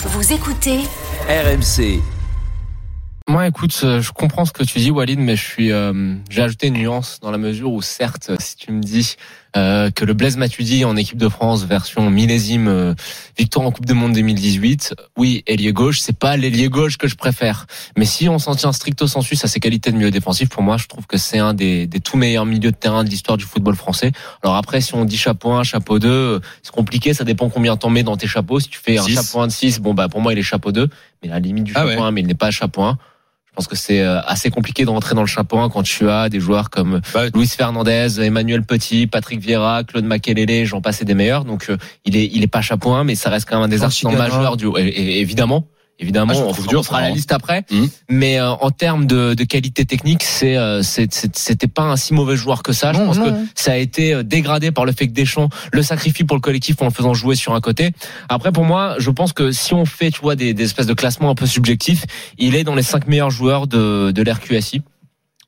Vous écoutez RMC. Moi, écoute, euh, je comprends ce que tu dis, Walid, mais je suis, euh, j'ai ajouté une nuance dans la mesure où, certes, si tu me dis euh, que le Blaise Matuidi en équipe de France version millésime euh, victoire en Coupe du Monde 2018, oui, ailier gauche, c'est pas l'ailier gauche que je préfère. Mais si on s'en tient stricto sensu à ses qualités de milieu défensif, pour moi, je trouve que c'est un des, des tout meilleurs milieux de terrain de l'histoire du football français. Alors après, si on dit chapeau 1, chapeau 2, c'est compliqué, ça dépend combien t'en mets dans tes chapeaux. Si tu fais un Six. chapeau 1 de 6, bon bah pour moi il est chapeau 2, mais à la limite du Ah chapeau ouais. 1, mais il n'est pas chapeau 1. Je pense que c'est euh, assez compliqué de rentrer dans le chapeau 1 quand tu as des joueurs comme Bah, Luis Fernandez, Emmanuel Petit, Patrick Vieira, Claude Makelele, j'en passe et des meilleurs. Donc euh, il est il est pas chapeau 1, mais ça reste quand même un des artisans majeurs du et- et- évidemment. Évidemment, Ah, on, trouve on dur, fera la liste après. Mhm. Mais euh, en termes de, de qualité technique, c'est euh, c'était pas un si mauvais joueur que ça. Je Non, pense non. que ça a été euh, dégradé par le fait que Deschamps le sacrifie pour le collectif en le faisant jouer sur un côté. Après, pour moi, je pense que si on fait, tu vois, des, des espèces de classements un peu subjectifs, il est dans les cinq meilleurs joueurs de, de l'RQSI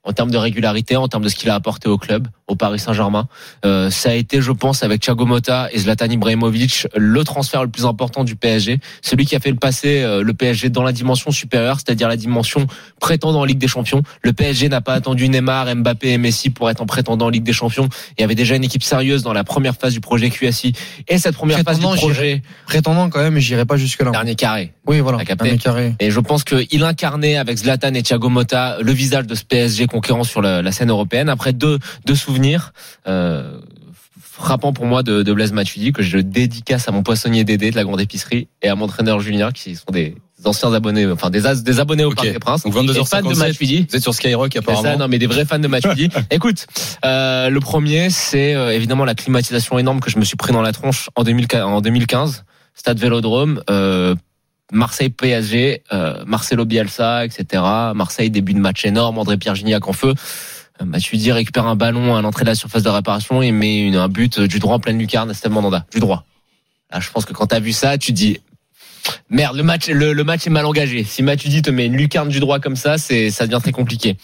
en termes de régularité, en termes de ce qu'il a apporté au club, au Paris Saint-Germain. Euh, ça a été, je pense, avec Thiago Motta et Zlatan Ibrahimovic, le transfert le plus important du PSG, celui qui a fait le passer euh, le PSG dans la dimension supérieure, c'est-à-dire la dimension prétendant en Ligue des Champions. Le PSG n'a pas attendu Neymar, Mbappé et Messi pour être en prétendant en Ligue des Champions. Il y avait déjà une équipe sérieuse dans la première phase du projet QSI et cette première phase du projet Prétendant quand même, j'irai pas jusque là. dernier carré. Oui, voilà. Dernier carré. Et je pense qu'il incarnait avec Zlatan et Thiago Motta le visage de ce PSG conquérant sur la, la scène européenne. Après deux, deux souvenirs euh, frappants pour moi de, de Blaise Matuidi que je dédicace à mon poissonnier Dédé de la grande épicerie et à mon entraîneur Julien qui sont des anciens abonnés, enfin des, as- des abonnés au. Parc des Princes. Donc Et fans de 22h57. Matuidi. Vous êtes sur Skyrock apparemment. ça, non mais des vrais fans de Matuidi. Écoute, euh, le premier, c'est euh, évidemment la climatisation énorme que je me suis pris dans la tronche en 2015, en 2015 stade Vélodrome, euh, Marseille PSG, Marcelo Bielsa, etc. Marseille début de match énorme, André Pierre Gignac en feu. Euh, Matuidi récupère un ballon à l'entrée de la surface de réparation et met un but euh, du droit en pleine lucarne à Stade Mandanda, du droit. Là, je pense que quand t'as vu ça, tu dis merde, le match, le, match est mal engagé. Si Matuidi te met une lucarne du droit comme ça, ça devient très compliqué.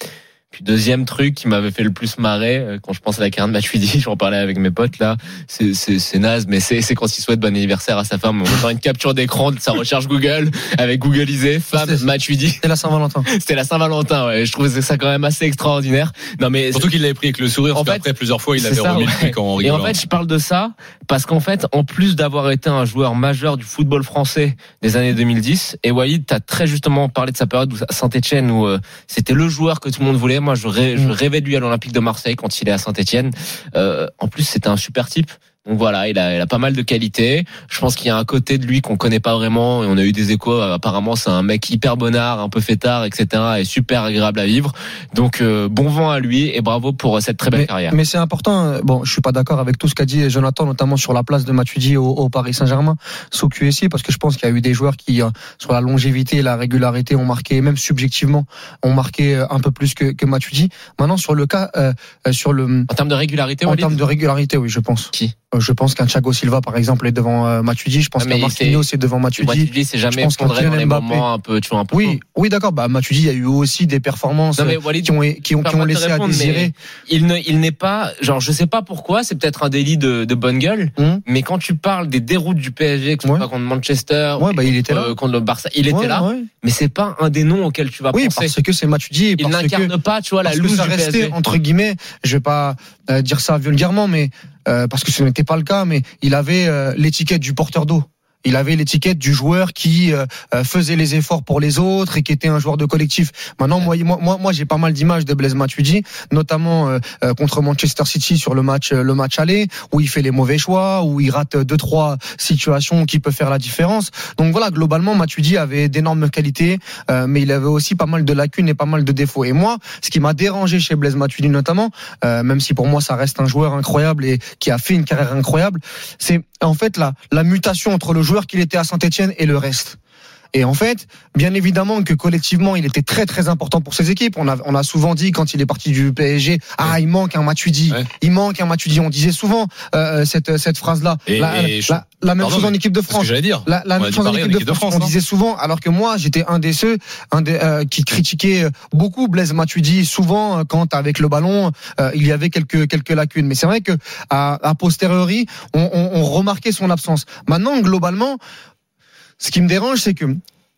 Puis deuxième truc qui m'avait fait le plus marrer euh, quand je pense à la carrière de Matuidi, j'en parlais avec mes potes là, c'est c'est c'est naze, mais c'est c'est quand il souhaite bon anniversaire à sa femme en mettant une capture d'écran de sa recherche Google avec Googleisé femme Matuidi. C'est la Saint-Valentin. C'était la Saint-Valentin, ouais. Je trouvais ça quand même assez extraordinaire. Non mais Surtout qu'il l'avait pris avec le sourire, En parce fait, qu'après plusieurs fois il c'est avait ça, remis le ouais. truc en Et en fait, je parle de ça parce qu'en fait, en plus d'avoir été un joueur majeur du football français des années 2010, et Walid, t'as très justement parlé de sa période où- à Saint-Etienne où euh, c'était le joueur que tout le monde voulait. Moi, je, rê- je rêvais de lui à l'Olympique de Marseille quand il est à Saint-Etienne. Euh, en plus, c'était un super type. Donc voilà, il a, il a pas mal de qualités. Je pense qu'il y a un côté de lui qu'on connaît pas vraiment et on a eu des échos. Apparemment, c'est un mec hyper bonnard, un peu fêtard, etc. et super agréable à vivre. Donc euh, bon vent à lui et bravo pour euh, cette très belle Mais, carrière. mais c'est important. euh, Bon, je suis pas d'accord avec tout ce qu'a dit Jonathan, notamment sur la place de Matuidi au, au Paris Saint-Germain, sous QSI, parce que je pense qu'il y a eu des joueurs qui, sur la longévité et la régularité, ont marqué, même subjectivement, ont marqué un peu plus que, que Matuidi. Maintenant, sur le cas, euh, sur le, En termes de régularité, en termes de régularité, oui, je pense. Qui? Je pense qu'un Thiago Silva, par exemple, est devant euh, Matuidi. Je pense Ah, qu'un Marquinhos est devant Matuidi. Matuidi, c'est Je jamais pense qu'un effondré dans les Mbappé- moments un peu, tu vois, un peu. Oui, oui, d'accord. Bah, Matuidi, il y a eu aussi des performances Non euh, Walid, qui ont, qui ont, qui ont permets de te laissé à désirer. il ne, il n'est pas, genre, je sais pas pourquoi, c'est peut-être un délit de, de bonne gueule, Hum. mais quand tu parles des déroutes du PSG, que Ouais. contre Manchester, Ouais, bah, il était là. euh, contre le Barça, il était Ouais, là, mais c'est pas un des noms auxquels tu vas Oui, penser. parce que c'est Matuidi. Il n'incarne pas, tu vois, la loose du PSG. entre guillemets, je vais pas euh, dire ça vulgairement, mais euh, parce que ce n'était pas le cas, mais il avait euh, l'étiquette du porteur d'eau. Il avait l'étiquette du joueur qui euh, euh, faisait les efforts pour les autres et qui était un joueur de collectif. Maintenant, moi, moi, moi, moi, j'ai pas mal d'images de Blaise Matuidi, notamment euh, euh, contre Manchester City sur le match, le match aller, où il fait les mauvais choix, où il rate deux trois situations qui peuvent faire la différence. Donc voilà, globalement, Matuidi avait d'énormes qualités, euh, mais il avait aussi pas mal de lacunes et pas mal de défauts. Et moi, ce qui m'a dérangé chez Blaise Matuidi notamment, euh, même si pour moi ça reste un joueur incroyable et qui a fait une carrière incroyable, c'est en fait la, la mutation entre le joueur qu'il était à Saint-Etienne et le reste. Et en fait, bien évidemment que collectivement, il était très très important pour ses équipes. On a, on a souvent dit quand il est parti du PSG, ah il manque un Matuidi, Ouais. il manque un Matuidi. On disait souvent euh, cette cette phrase là. Et- la, et je- la- la même Pardon, chose en équipe de France. j'allais dire. La, la même chose en équipe en de, équipe de France. France, On non disait souvent, alors que moi, j'étais un des ceux un des, euh, qui critiquait beaucoup Blaise Matuidi. Souvent, euh, quand avec le ballon, euh, il y avait quelques quelques lacunes. Mais c'est vrai que à, à posteriori, on, on, on remarquait son absence. Maintenant, globalement. Ce qui me dérange, c'est que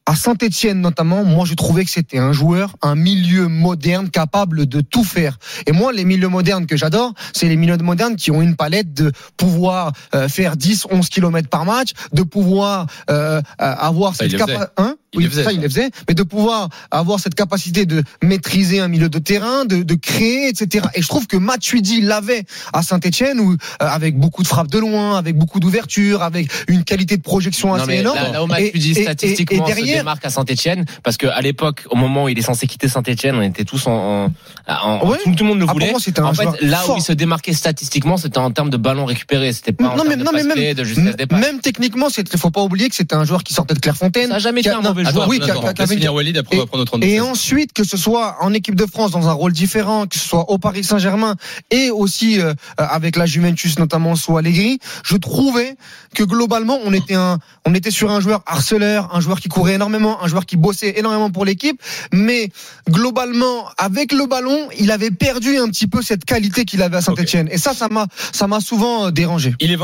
à Saint-Etienne notamment, moi je trouvais que c'était un joueur, un milieu moderne capable de tout faire. Et moi, les milieux modernes que j'adore, c'est les milieux modernes qui ont une palette de pouvoir euh, faire 10, 11 kilomètres par match, de pouvoir euh, euh avoir Ça, cette capacité... Hein? Il oui, le faisait, ça, ça. il le faisait, mais de pouvoir avoir cette capacité de maîtriser un milieu de terrain, de, de créer, etc. Et je trouve que Matuidi l'avait à Saint-Etienne, où euh, avec beaucoup de frappes de loin, avec beaucoup d'ouverture, avec une qualité de projection Non, assez mais énorme. là, là où Et- Matuidi et- et- statistiquement et derrière- se démarque à Saint-Etienne, parce que à l'époque, au moment où il est censé quitter Saint-Etienne, on était tous en, en, en- Ouais. tout, tout le monde le Ah, voulait. moi, c'était un en fait, là fort. où il se démarquait statistiquement, c'était en termes de ballons récupérés, c'était pas en mais- termes non, de mais même- clé, de justesse des passes. Même techniquement, il faut pas oublier que c'était un joueur qui sortait de Clairefontaine. Ça a jamais été un mauvais attends, joueur. oui, qui a- Attends, qui a- qui laisse avait- finir Walid, après on va prendre notre Et ensuite, que ce soit en équipe de France dans un rôle différent, que ce soit au Paris Saint-Germain et aussi euh, avec la Juventus, notamment sous Allegri, je trouvais que globalement, on était un, on était sur un joueur harceleur, un joueur qui courait énormément, un joueur qui bossait énormément pour l'équipe, mais globalement, avec le ballon, il avait perdu un petit peu cette qualité qu'il avait à Saint-Etienne. Et ça, ça m'a, ça m'a souvent euh, dérangé. Il est